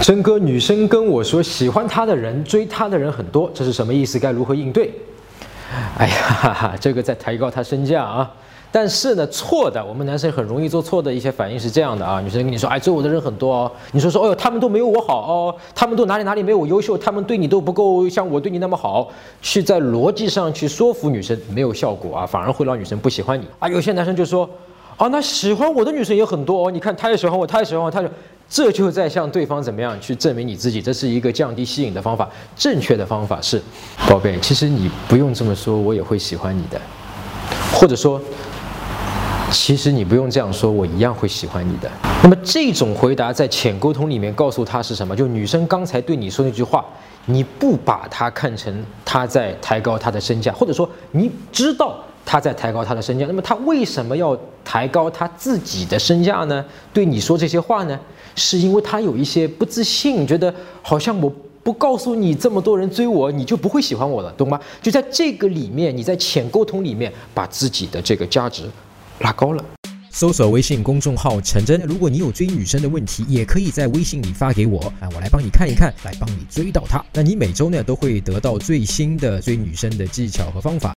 真哥，女生跟我说喜欢她的人、追她的人很多，这是什么意思？该如何应对？哎呀，哈哈，这个在抬高她身价啊！但是呢，错的，我们男生很容易做错的一些反应是这样的啊，女生跟你说，哎，追我的人很多哦，你说说，哦哟，他们都没有我好哦，他们都哪里哪里没有我优秀，他们对你都不够像我对你那么好，去在逻辑上去说服女生没有效果啊，反而会让女生不喜欢你啊。有些男生就说，啊，那喜欢我的女生也很多哦，你看他也喜欢我，他也喜欢我，他就。这就在向对方怎么样去证明你自己，这是一个降低吸引的方法。正确的方法是，宝贝，其实你不用这么说，我也会喜欢你的。或者说，其实你不用这样说，我一样会喜欢你的。那么这种回答在浅沟通里面告诉他是什么？就女生刚才对你说那句话，你不把它看成她在抬高她的身价，或者说你知道。他在抬高他的身价，那么他为什么要抬高他自己的身价呢？对你说这些话呢？是因为他有一些不自信，觉得好像我不告诉你这么多人追我，你就不会喜欢我了，懂吗？就在这个里面，你在浅沟通里面把自己的这个价值拉高了。搜索微信公众号陈真，如果你有追女生的问题，也可以在微信里发给我啊，我来帮你看一看，来帮你追到她。那你每周呢都会得到最新的追女生的技巧和方法。